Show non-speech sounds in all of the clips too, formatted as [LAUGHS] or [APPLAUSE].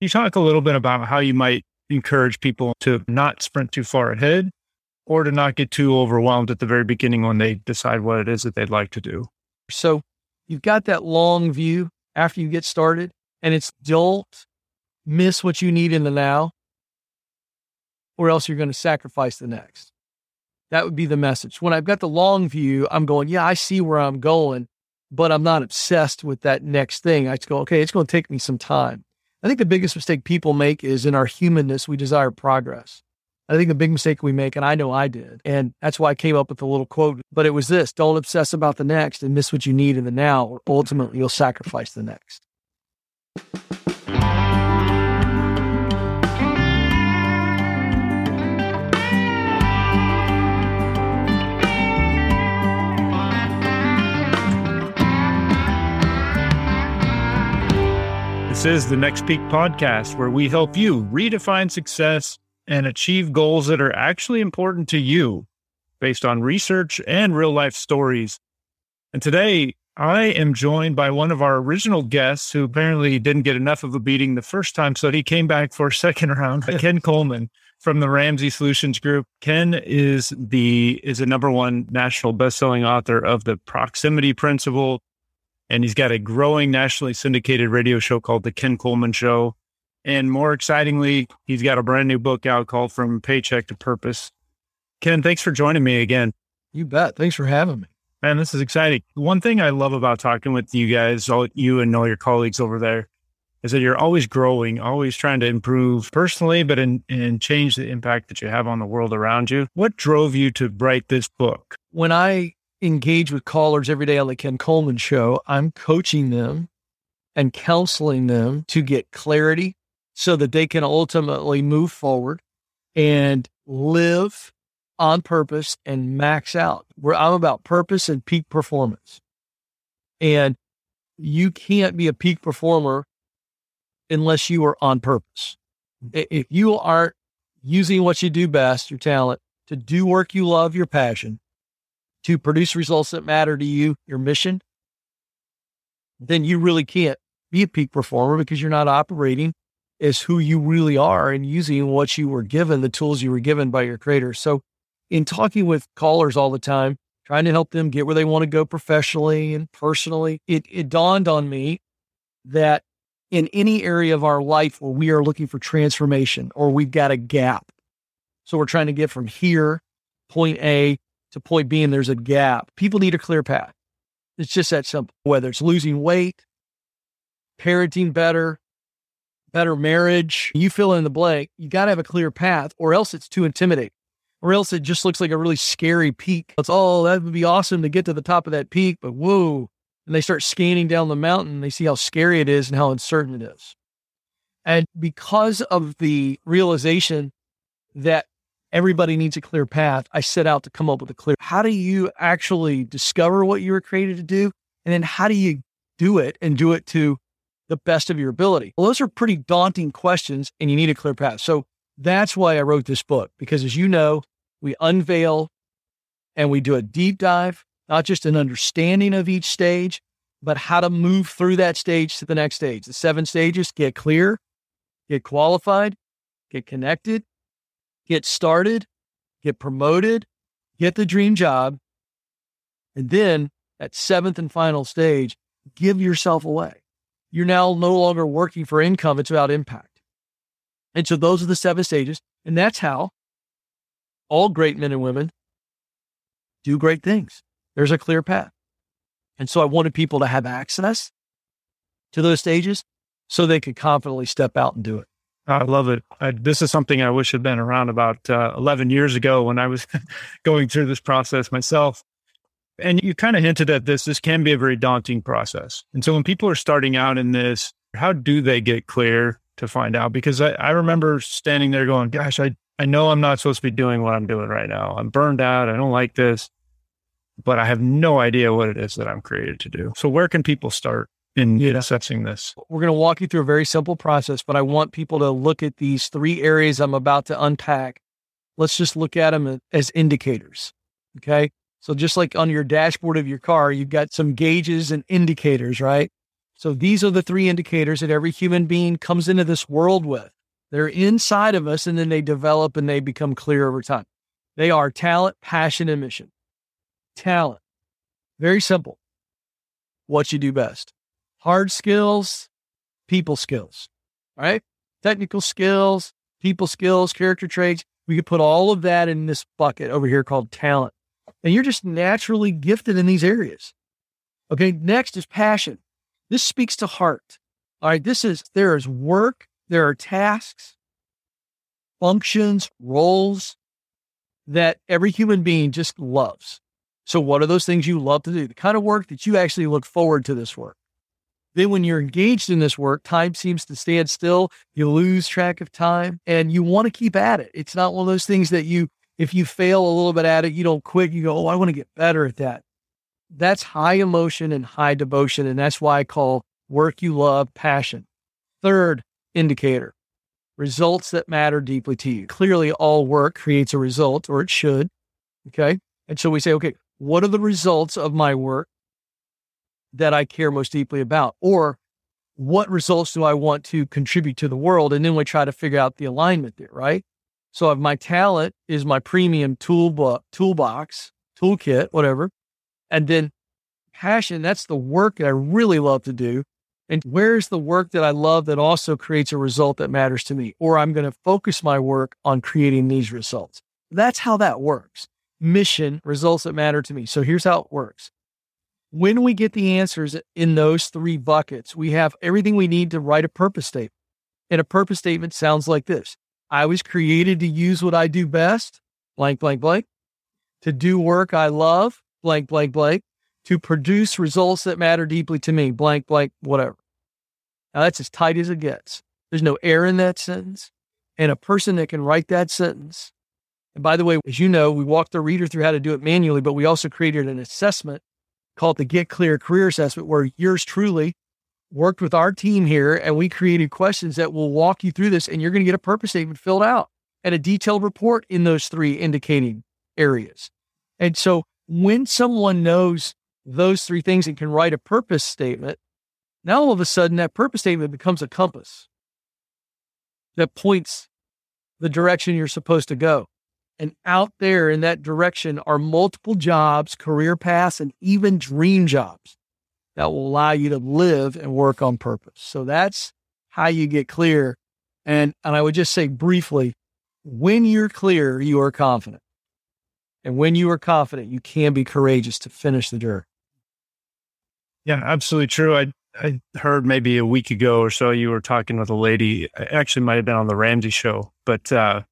you talk a little bit about how you might encourage people to not sprint too far ahead or to not get too overwhelmed at the very beginning when they decide what it is that they'd like to do? So you've got that long view after you get started, and it's don't miss what you need in the now, or else you're going to sacrifice the next. That would be the message. When I've got the long view, I'm going, yeah, I see where I'm going, but I'm not obsessed with that next thing. I just go, okay, it's going to take me some time. I think the biggest mistake people make is in our humanness, we desire progress. I think the big mistake we make, and I know I did, and that's why I came up with the little quote, but it was this don't obsess about the next and miss what you need in the now, or ultimately you'll sacrifice the next. This is the Next Peak podcast, where we help you redefine success and achieve goals that are actually important to you based on research and real life stories. And today, I am joined by one of our original guests who apparently didn't get enough of a beating the first time. So he came back for a second round, [LAUGHS] Ken Coleman from the Ramsey Solutions Group. Ken is the is a number one national best-selling author of the proximity principle and he's got a growing nationally syndicated radio show called The Ken Coleman Show. And more excitingly, he's got a brand new book out called From Paycheck to Purpose. Ken, thanks for joining me again. You bet. Thanks for having me. Man, this is exciting. One thing I love about talking with you guys, all you and all your colleagues over there, is that you're always growing, always trying to improve personally, but in, and change the impact that you have on the world around you. What drove you to write this book? When I engage with callers every day on the Ken Coleman show, I'm coaching them and counseling them to get clarity so that they can ultimately move forward and live on purpose and max out. Where I'm about purpose and peak performance. And you can't be a peak performer unless you are on purpose. If you aren't using what you do best, your talent, to do work you love, your passion, to produce results that matter to you, your mission, then you really can't be a peak performer because you're not operating as who you really are and using what you were given, the tools you were given by your creator. So, in talking with callers all the time, trying to help them get where they want to go professionally and personally, it, it dawned on me that in any area of our life where we are looking for transformation or we've got a gap, so we're trying to get from here, point A, to point B and there's a gap. People need a clear path. It's just that simple. Whether it's losing weight, parenting better, better marriage, you fill in the blank, you got to have a clear path or else it's too intimidating. Or else it just looks like a really scary peak. It's, oh, that would be awesome to get to the top of that peak, but whoa. And they start scanning down the mountain they see how scary it is and how uncertain it is. And because of the realization that everybody needs a clear path. I set out to come up with a clear. How do you actually discover what you were created to do? And then how do you do it and do it to the best of your ability? Well, those are pretty daunting questions and you need a clear path. So that's why I wrote this book, because as you know, we unveil and we do a deep dive, not just an understanding of each stage, but how to move through that stage to the next stage. The seven stages get clear, get qualified, get connected, get started, get promoted, get the dream job, and then at seventh and final stage, give yourself away. You're now no longer working for income, it's about impact. And so those are the seven stages. And that's how all great men and women do great things. There's a clear path. And so I wanted people to have access to those stages so they could confidently step out and do it. I love it. I, this is something I wish had been around about uh, 11 years ago when I was [LAUGHS] going through this process myself. And you kind of hinted at this. This can be a very daunting process. And so when people are starting out in this, how do they get clear to find out? Because I, I remember standing there going, gosh, I, I know I'm not supposed to be doing what I'm doing right now. I'm burned out. I don't like this, but I have no idea what it is that I'm created to do. So where can people start? In yeah. assessing this? We're going to walk you through a very simple process, but I want people to look at these three areas I'm about to unpack. Let's just look at them as indicators. Okay. So just like on your dashboard of your car, you've got some gauges and indicators, right? So these are the three indicators that every human being comes into this world with. They're inside of us and then they develop and they become clear over time. They are talent, passion, and mission. Talent. Very simple. What you do best. Hard skills, people skills, right? Technical skills, people skills, character traits. We could put all of that in this bucket over here called talent. And you're just naturally gifted in these areas. Okay. Next is passion. This speaks to heart. All right. This is, there is work, there are tasks, functions, roles that every human being just loves. So, what are those things you love to do? The kind of work that you actually look forward to this work. Then, when you're engaged in this work, time seems to stand still. You lose track of time and you want to keep at it. It's not one of those things that you, if you fail a little bit at it, you don't quit. You go, Oh, I want to get better at that. That's high emotion and high devotion. And that's why I call work you love passion. Third indicator results that matter deeply to you. Clearly, all work creates a result, or it should. Okay. And so we say, okay, what are the results of my work that I care most deeply about? Or what results do I want to contribute to the world? And then we try to figure out the alignment there, right? So if my talent is my premium toolbox, toolbox, toolkit, whatever, and then passion, that's the work that I really love to do. And where's the work that I love that also creates a result that matters to me? Or I'm going to focus my work on creating these results. That's how that works. Mission, results that matter to me. So here's how it works. When we get the answers in those three buckets, we have everything we need to write a purpose statement. And a purpose statement sounds like this I was created to use what I do best, blank, blank, blank, to do work I love, blank, blank, blank, to produce results that matter deeply to me, blank, blank, whatever. Now that's as tight as it gets. There's no air in that sentence. And a person that can write that sentence, and by the way, as you know, we walked the reader through how to do it manually, but we also created an assessment called the Get Clear Career Assessment, where yours truly worked with our team here and we created questions that will walk you through this. And you're going to get a purpose statement filled out and a detailed report in those three indicating areas. And so when someone knows those three things and can write a purpose statement, now, all of a sudden, that purpose statement becomes a compass that points the direction you're supposed to go. And out there in that direction are multiple jobs, career paths, and even dream jobs that will allow you to live and work on purpose. So that's how you get clear. And, and I would just say briefly when you're clear, you are confident. And when you are confident, you can be courageous to finish the journey. Yeah, absolutely true. I I heard maybe a week ago or so you were talking with a lady. Actually, might have been on the Ramsey show, but uh,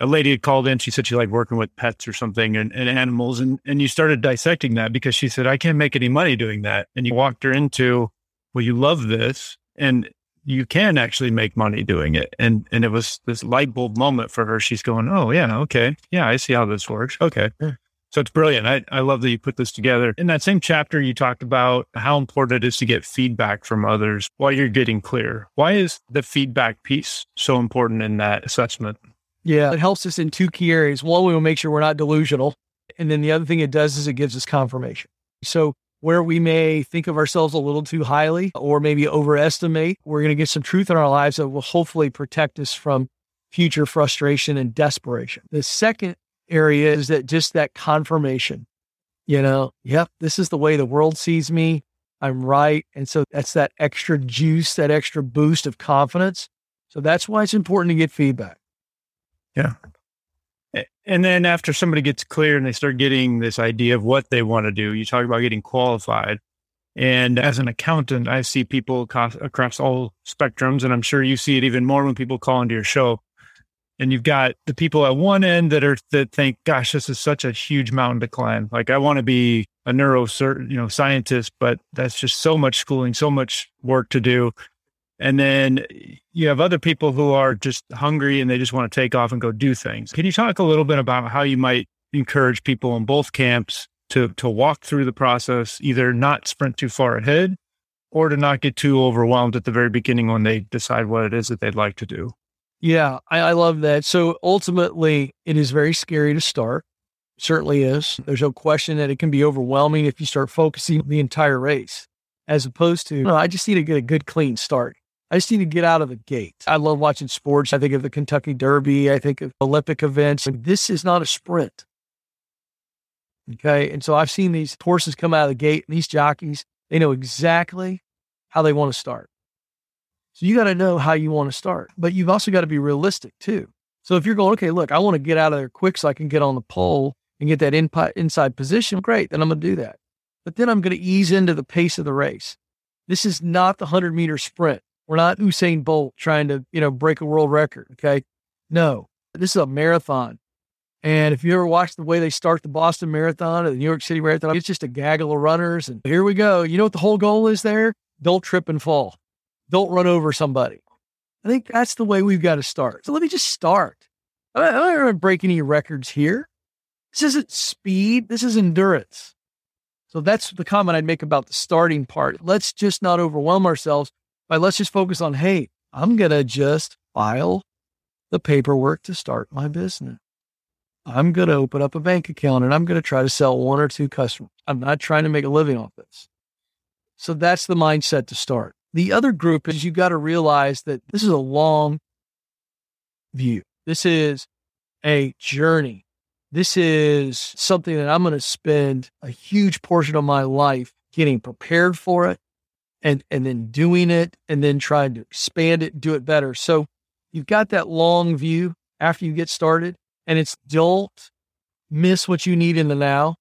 a lady had called in. She said she liked working with pets or something and, and animals, and and you started dissecting that because she said I can't make any money doing that, and you walked her into, well, you love this, and you can actually make money doing it, and and it was this light bulb moment for her. She's going, oh yeah, okay, yeah, I see how this works. Okay, so it's brilliant. I, I love that you put this together. In that same chapter, you talked about how important it is to get feedback from others while you're getting clear. Why is the feedback piece so important in that assessment? Yeah, it helps us in two key areas. One, we will make sure we're not delusional. And then the other thing it does is it gives us confirmation. So where we may think of ourselves a little too highly or maybe overestimate, we're going to get some truth in our lives that will hopefully protect us from future frustration and desperation. The second area is that just that confirmation, you know, yep, this is the way the world sees me. I'm right. And so that's that extra juice, that extra boost of confidence. So that's why it's important to get feedback. Yeah. And then after somebody gets clear and they start getting this idea of what they want to do, you talk about getting qualified. And as an accountant, I see people across, all spectrums, and I'm sure you see it even more when people call into your show and you've got the people at one end that are that think gosh this is such a huge mountain to climb like i want to be a neuro you know scientist but that's just so much schooling so much work to do and then you have other people who are just hungry and they just want to take off and go do things can you talk a little bit about how you might encourage people in both camps to to walk through the process either not sprint too far ahead or to not get too overwhelmed at the very beginning when they decide what it is that they'd like to do yeah, I, I love that. So ultimately, it is very scary to start. Certainly is. There's no question that it can be overwhelming if you start focusing the entire race. as opposed to, no, I just need to get a good, clean start. I just need to get out of the gate. I love watching sports. I think of the Kentucky Derby. I think of Olympic events. This is not a sprint. Okay. And so I've seen these horses come out of the gate and these jockeys, they know exactly how they want to start. So you got to know how you want to start, but you've also got to be realistic too. So if you're going, okay, look, I want to get out of there quick so I can get on the pole and get that in, inside position, great, then I'm going to do that. But then I'm going to ease into the pace of the race. This is not the 100 meter sprint. We're not Usain Bolt trying to, you know, break a world record. Okay. No, this is a marathon. And if you ever watch the way they start the Boston Marathon or the New York City Marathon, it's just a gaggle of runners. And here we go. You know what the whole goal is there? Don't trip and fall. Don't run over somebody. I think that's the way we've got to start. So let me just start. I'm not going to break any records here. This isn't speed. This is endurance. So that's the comment I'd make about the starting part. Let's just not overwhelm ourselves let's just focus on, hey, I'm going to just file the paperwork to start my business. I'm going to open up a bank account and I'm going to try to sell one or two customers. I'm not trying to make a living off this. So that's the mindset to start. The other group is you got to realize that this is a long view. This is a journey. This is something that I'm going to spend a huge portion of my life getting prepared for it and, and then doing it and then trying to expand it, do it better. So you've got that long view after you get started and it's don't miss what you need in the now,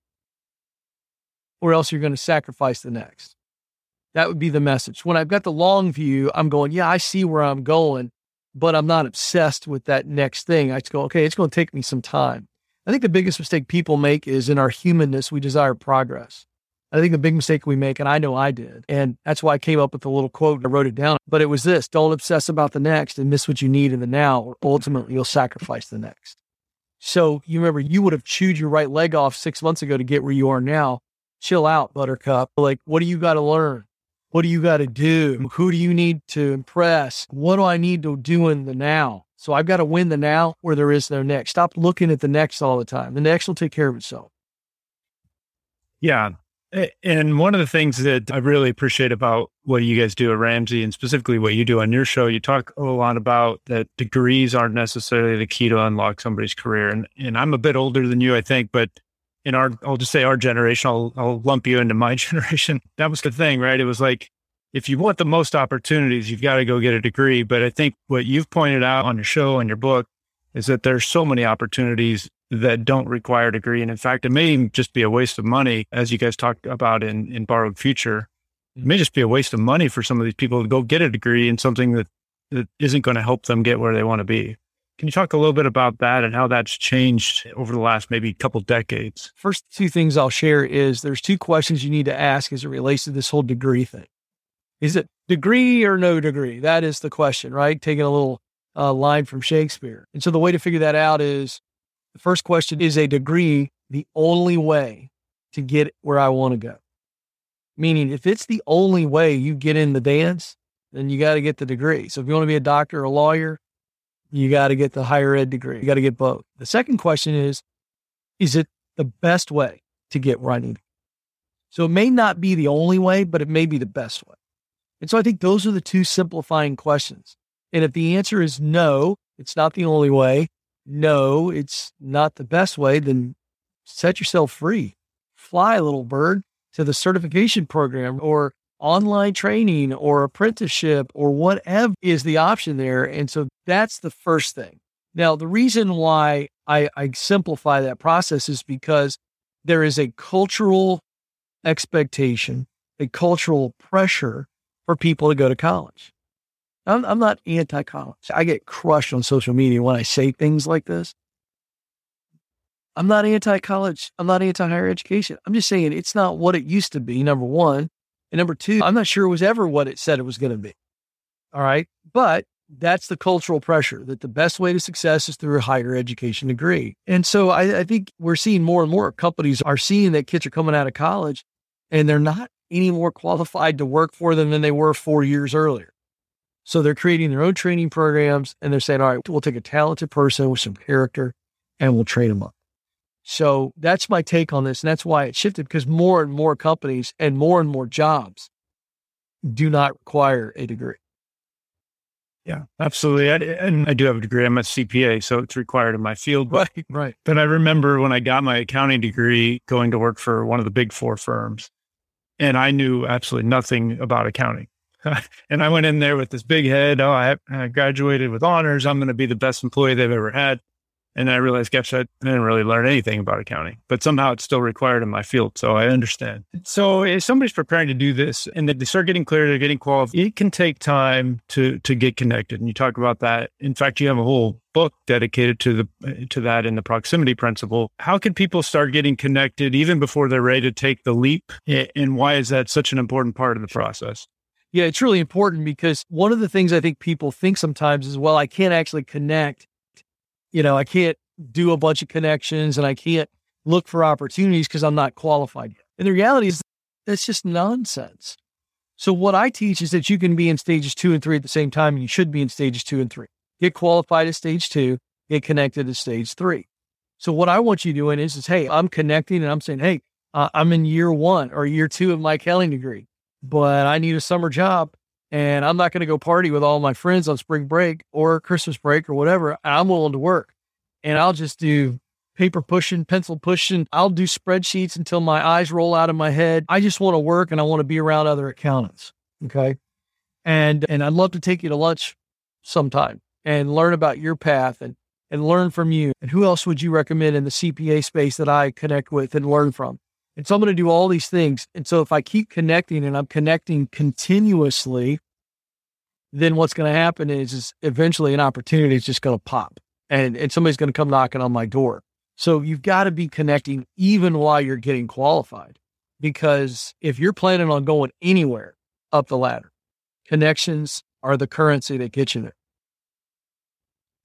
or else you're going to sacrifice the next. That would be the message. When I've got the long view, I'm going, yeah, I see where I'm going, but I'm not obsessed with that next thing. I just go, okay, it's going to take me some time. I think the biggest mistake people make is in our humanness, we desire progress. I think the big mistake we make, and I know I did, and that's why I came up with the little quote. I wrote it down, but it was this don't obsess about the next and miss what you need in the now, or ultimately you'll sacrifice the next. So you remember you would have chewed your right leg off six months ago to get where you are now. Chill out, buttercup. Like, what do you got to learn? What do you got to do? Who do you need to impress? What do I need to do in the now? So I've got to win the now where there is no next. Stop looking at the next all the time. The next will take care of itself. Yeah. And one of the things that I really appreciate about what you guys do at Ramsey and specifically what you do on your show, you talk a lot about that degrees aren't necessarily the key to unlock somebody's career. And and I'm a bit older than you, I think, but in our I'll just say our generation, I'll I'll lump you into my [LAUGHS] generation. That was the thing, right? It was like if you want the most opportunities, you've got to go get a degree. But I think what you've pointed out on your show and your book is that there's so many opportunities that don't require a degree. And in fact, it may just be a waste of money, as you guys talked about in, in Borrowed Future. It may just be a waste of money for some of these people to go get a degree in something that, that isn't going to help them get where they want to be. Can you talk a little bit about that and how that's changed over the last maybe couple decades? First two things I'll share is there's two questions you need to ask as it relates to this whole degree thing. Is it degree or no degree? That is the question, right? Taking a little uh, line from Shakespeare. And so the way to figure that out is the first question is a degree the only way to get where I want to go? Meaning, if it's the only way you get in the dance, then you got to get the degree. So if you want to be a doctor or a lawyer, you got to get the higher ed degree. You got to get both. The second question is, is it the best way to get where I need? So it may not be the only way, but it may be the best way. And so I think those are the two simplifying questions. And if the answer is no, it's not the only way, no, it's not the best way, then set yourself free. Fly, little bird, to the certification program or online training or apprenticeship or whatever is the option there. And so that's the first thing. Now, the reason why I, I simplify that process is because there is a cultural expectation, a cultural pressure for people to go to college. I'm, I'm not anti college. I get crushed on social media when I say things like this. I'm not anti college. I'm not anti higher education. I'm just saying it's not what it used to be, number one. And number two, I'm not sure it was ever what it said it was going to be. All right. But that's the cultural pressure that the best way to success is through a higher education degree. And so I, I think we're seeing more and more companies are seeing that kids are coming out of college and they're not any more qualified to work for them than they were four years earlier. So they're creating their own training programs and they're saying, all right, we'll take a talented person with some character and we'll train them up. So that's my take on this. And that's why it shifted because more and more companies and more and more jobs do not require a degree. Yeah, absolutely. I, and I do have a degree. I'm a CPA, so it's required in my field. [LAUGHS] But, right, right. But I remember when I got my accounting degree going to work for one of the big four firms, and I knew absolutely nothing about accounting. [LAUGHS] and I went in there with this big head. Oh, I, I graduated with honors. I'm going to be the best employee they've ever had. And I realized, gosh, I didn't really learn anything about accounting, but somehow it's still required in my field. So I understand. So if somebody's preparing to do this and they start getting clear, they're getting qualified, it can take time to to get connected. And you talk about that. In fact, you have a whole book dedicated to the to that in the proximity principle. How can people start getting connected even before they're ready to take the leap? And why is that such an important part of the process? Yeah, it's really important because one of the things I think people think sometimes is, well, I can't actually connect you know, I can't do a bunch of connections and I can't look for opportunities because I'm not qualified yet. And the reality is that's just nonsense. So what I teach is that you can be in stages two and three at the same time, and you should be in stages two and three. Get qualified at stage two, get connected at stage three. So what I want you doing is, is hey, I'm connecting and I'm saying, hey, uh, I'm in year one or year two of my accounting degree, but I need a summer job and I'm not going to go party with all my friends on spring break or Christmas break or whatever. I'm willing to work and I'll just do paper pushing, pencil pushing. I'll do spreadsheets until my eyes roll out of my head. I just want to work and I want to be around other accountants. Okay. And, and I'd love to take you to lunch sometime and learn about your path and, and learn from you. And who else would you recommend in the CPA space that I connect with and learn from? And so I'm going to do all these things. And so if I keep connecting and I'm connecting continuously, then what's going to happen is, is eventually an opportunity is just going to pop and, and somebody's going to come knocking on my door. So you've got to be connecting even while you're getting qualified. Because if you're planning on going anywhere up the ladder, connections are the currency that gets you there.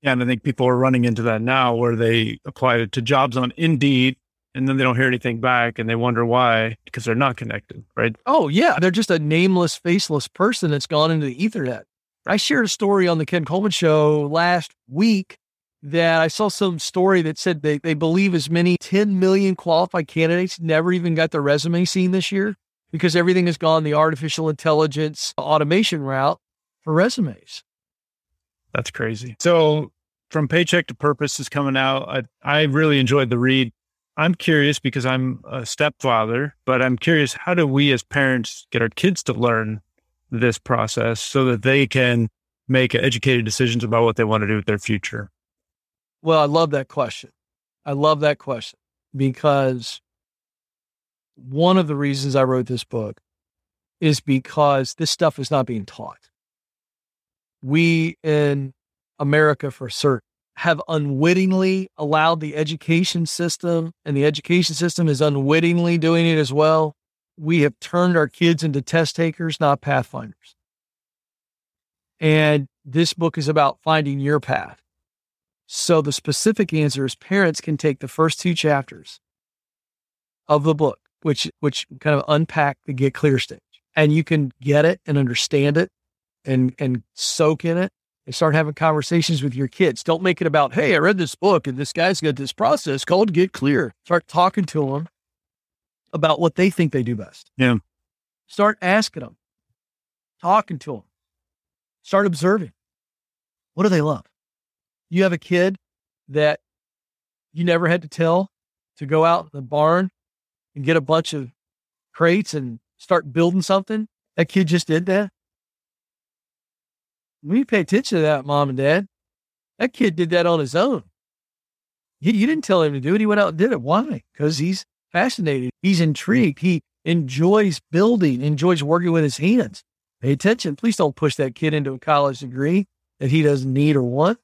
Yeah, and I think people are running into that now where they apply to jobs on Indeed and then they don't hear anything back and they wonder why because they're not connected, right? Oh, yeah. They're just a nameless, faceless person that's gone into the Ethernet. I shared a story on the Ken Coleman show last week that I saw some story that said they, they believe as many 10 million qualified candidates never even got their resume seen this year because everything has gone the artificial intelligence automation route for resumes. That's crazy. So, from Paycheck to Purpose is coming out. I, I really enjoyed the read. I'm curious because I'm a stepfather, but I'm curious how do we as parents get our kids to learn this process so that they can make educated decisions about what they want to do with their future? Well, I love that question. I love that question because one of the reasons I wrote this book is because this stuff is not being taught. We in America, for certain, have unwittingly allowed the education system, and the education system is unwittingly doing it as well. We have turned our kids into test takers, not pathfinders. And this book is about finding your path. So the specific answer is parents can take the first two chapters of the book, which which kind of unpack the get clear stage. And you can get it and understand it and and soak in it and start having conversations with your kids. Don't make it about, hey, I read this book and this guy's got this process called Get Clear. Start talking to them about what they think they do best. Yeah. Start asking them, talking to them, start observing. What do they love? You have a kid that you never had to tell to go out in the barn and get a bunch of crates and start building something. That kid just did that. We pay attention to that, mom and dad. That kid did that on his own. He, you didn't tell him to do it. He went out and did it. Why? Because he's fascinated. He's intrigued. He enjoys building, enjoys working with his hands. Pay attention. Please don't push that kid into a college degree that he doesn't need or want.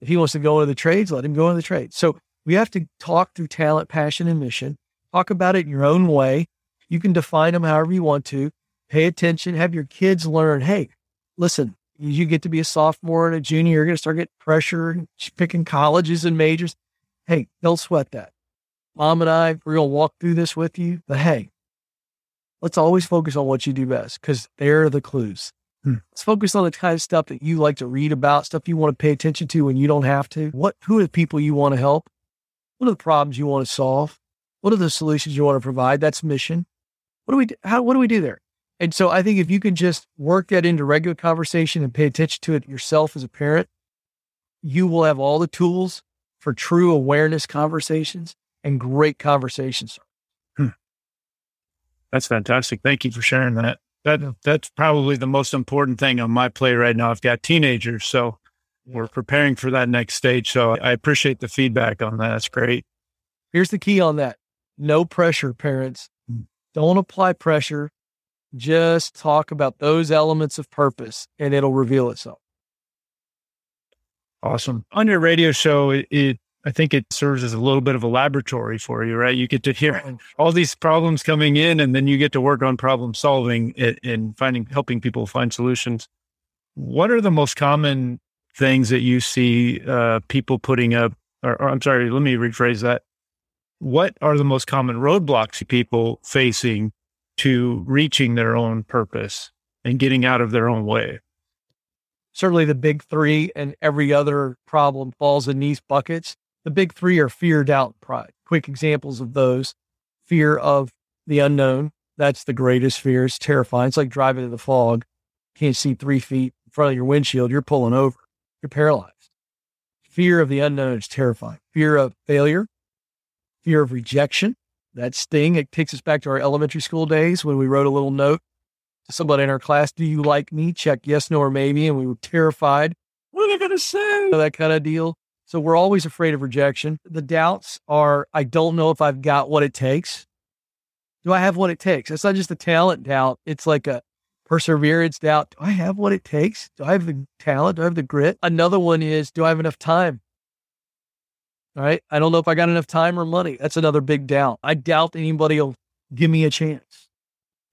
If he wants to go into the trades, let him go into the trades. So we have to talk through talent, passion, and mission. Talk about it in your own way. You can define them however you want to. Pay attention. Have your kids learn. Hey, listen, you get to be a sophomore and a junior, you're going to start getting pressure, picking colleges and majors. Hey, don't sweat that. Mom and I, we're going to walk through this with you. But hey, let's always focus on what you do best because they're the clues. Hmm. Let's focus on the kind of stuff that you like to read about, stuff you want to pay attention to when you don't have to. What, who are the people you want to help? What are the problems you want to solve? What are the solutions you want to provide? That's mission. What do we, how, what do we do there? And so I think if you can just work that into regular conversation and pay attention to it yourself as a parent, you will have all the tools for true awareness conversations and great conversations. Hmm. That's fantastic. Thank you for sharing that. That that's probably the most important thing on my plate right now. I've got teenagers, so we're preparing for that next stage. So I appreciate the feedback on that. That's great. Here's the key on that. No pressure, parents. Hmm. Don't apply pressure. Just talk about those elements of purpose and it'll reveal itself. Awesome. On your radio show, it, it, I think it serves as a little bit of a laboratory for you, right? You get to hear [LAUGHS] all these problems coming in, and then you get to work on problem solving and finding, helping people find solutions. What are the most common things that you see uh, people putting up? Or, or I'm sorry, let me rephrase that. What are the most common roadblocks people facing to reaching their own purpose and getting out of their own way? Certainly, the big three and every other problem falls in these buckets. The big three are fear, doubt, and pride. Quick examples of those fear of the unknown. That's the greatest fear. It's terrifying. It's like driving in the fog. Can't see three feet in front of your windshield. You're pulling over. You're paralyzed. Fear of the unknown is terrifying. Fear of failure, fear of rejection, that sting. It takes us back to our elementary school days when we wrote a little note to somebody in our class, Do you like me? Check yes, no, or maybe. And we were terrified. What are they going to say? That kind of deal. So we're always afraid of rejection. The doubts are I don't know if I've got what it takes. Do I have what it takes? It's not just a talent doubt, it's like a perseverance doubt. Do I have what it takes? Do I have the talent? Do I have the grit? Another one is Do I have enough time? Right. I don't know if I got enough time or money. That's another big doubt. I doubt anybody will give me a chance.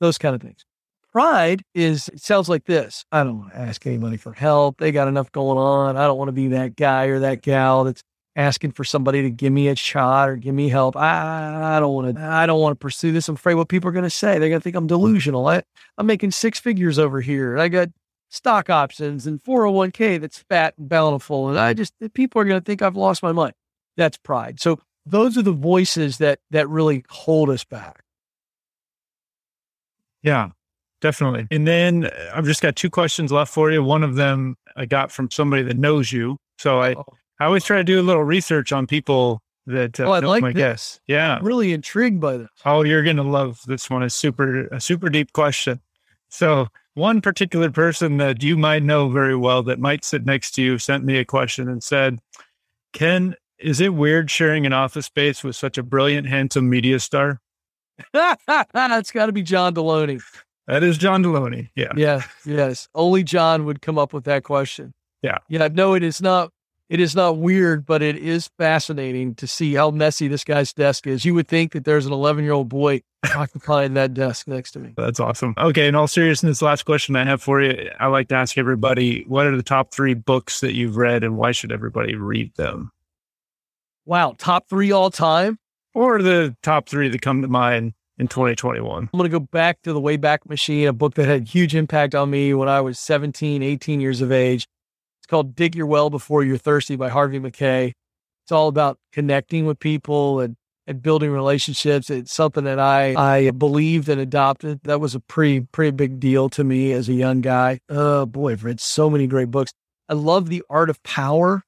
Those kind of things. Pride is, it sounds like this. I don't want to ask anybody for help. They got enough going on. I don't want to be that guy or that gal that's asking for somebody to give me a shot or give me help. I, I don't want to, I don't want to pursue this. I'm afraid what people are going to say. They're going to think I'm delusional. I, I'm making six figures over here. I got stock options and 401k that's fat and bountiful. And I just, people are going to think I've lost my mind. That's pride. So those are the voices that that really hold us back. Yeah, definitely. And then uh, I've just got two questions left for you. One of them I got from somebody that knows you. So I, oh. I always try to do a little research on people that uh, oh, I like my guess. Yeah. I'm really intrigued by this. Oh, you're going to love this one. It's super, a super deep question. So one particular person that you might know very well that might sit next to you sent me a question and said, Ken, is it weird sharing an office space with such a brilliant, handsome media star? [LAUGHS] it's got to be John Delony. That is John Delony. Yeah. Yeah. Yes. Only John would come up with that question. Yeah. Yeah. No, it is not. It is not weird, but it is fascinating to see how messy this guy's desk is. You would think that there's an 11 year old boy [LAUGHS] occupying that desk next to me. That's awesome. Okay. In all seriousness, last question I have for you. I like to ask everybody what are the top three books that you've read and why should everybody read them? Wow, top three all time? Or the top three that come to mind in 2021? I'm going to go back to The Wayback Machine, a book that had huge impact on me when I was 17, 18 years of age. It's called Dig Your Well Before You're Thirsty by Harvey Mackay. It's all about connecting with people and, and building relationships. It's something that I, I believed and adopted. That was a pretty, pretty big deal to me as a young guy. Oh boy, I've read so many great books. I love The Art of Power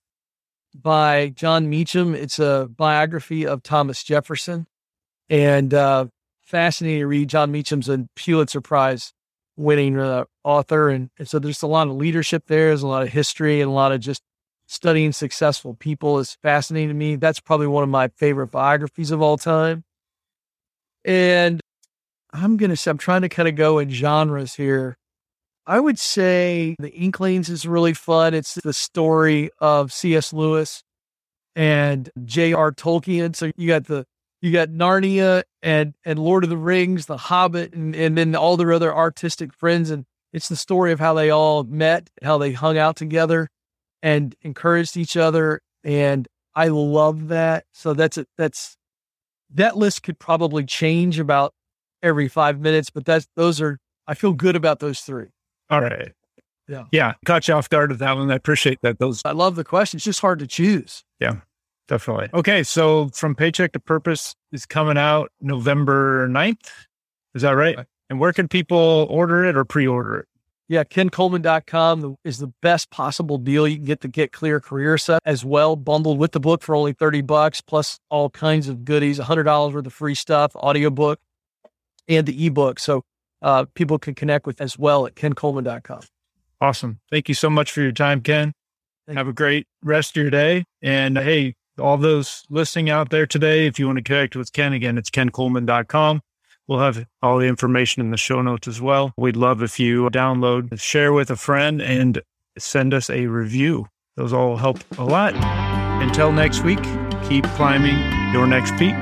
by Jon Meacham. It's a biography of Thomas Jefferson and uh, fascinating to read. Jon Meacham's a Pulitzer Prize winning uh, author. And, and, so there's a lot of leadership there, there's a lot of history and a lot of just studying successful people is fascinating to me. That's probably one of my favorite biographies of all time. And I'm to say, I'm trying to kind of go in genres here. I would say The Inklings is really fun. It's the story of C.S. Lewis and J.R. Tolkien. So you got the you got Narnia and and Lord of the Rings, The Hobbit, and, and then all their other artistic friends. And it's the story of how they all met, how they hung out together and encouraged each other. And I love that. So that's a, that's that list could probably change about every five minutes, but that's those are I feel good about those three. All right. Yeah. Yeah. Caught you off guard with that one. I appreciate that. Those I love the question. It's just hard to choose. Yeah. Definitely. Okay. So from Paycheck to Purpose is coming out November 9th. Is that right? And where can people order it or pre order it? Yeah, kencoleman.com is the best possible deal. You can get the Get Clear career set as well, bundled with the book for only 30 bucks, plus all kinds of goodies, $100 worth of free stuff, audiobook, and the ebook. So uh, people can connect with as well at kencoleman.com. Awesome. Thank you so much for your time, Ken. Thank Have a great rest of your day. And uh, hey, all those listening out there today, if you want to connect with Ken again, it's kencoleman.com. We'll have all the information in the show notes as well. We'd love if you download, share with a friend, and send us a review. Those all help a lot. Until next week, keep climbing your next peak.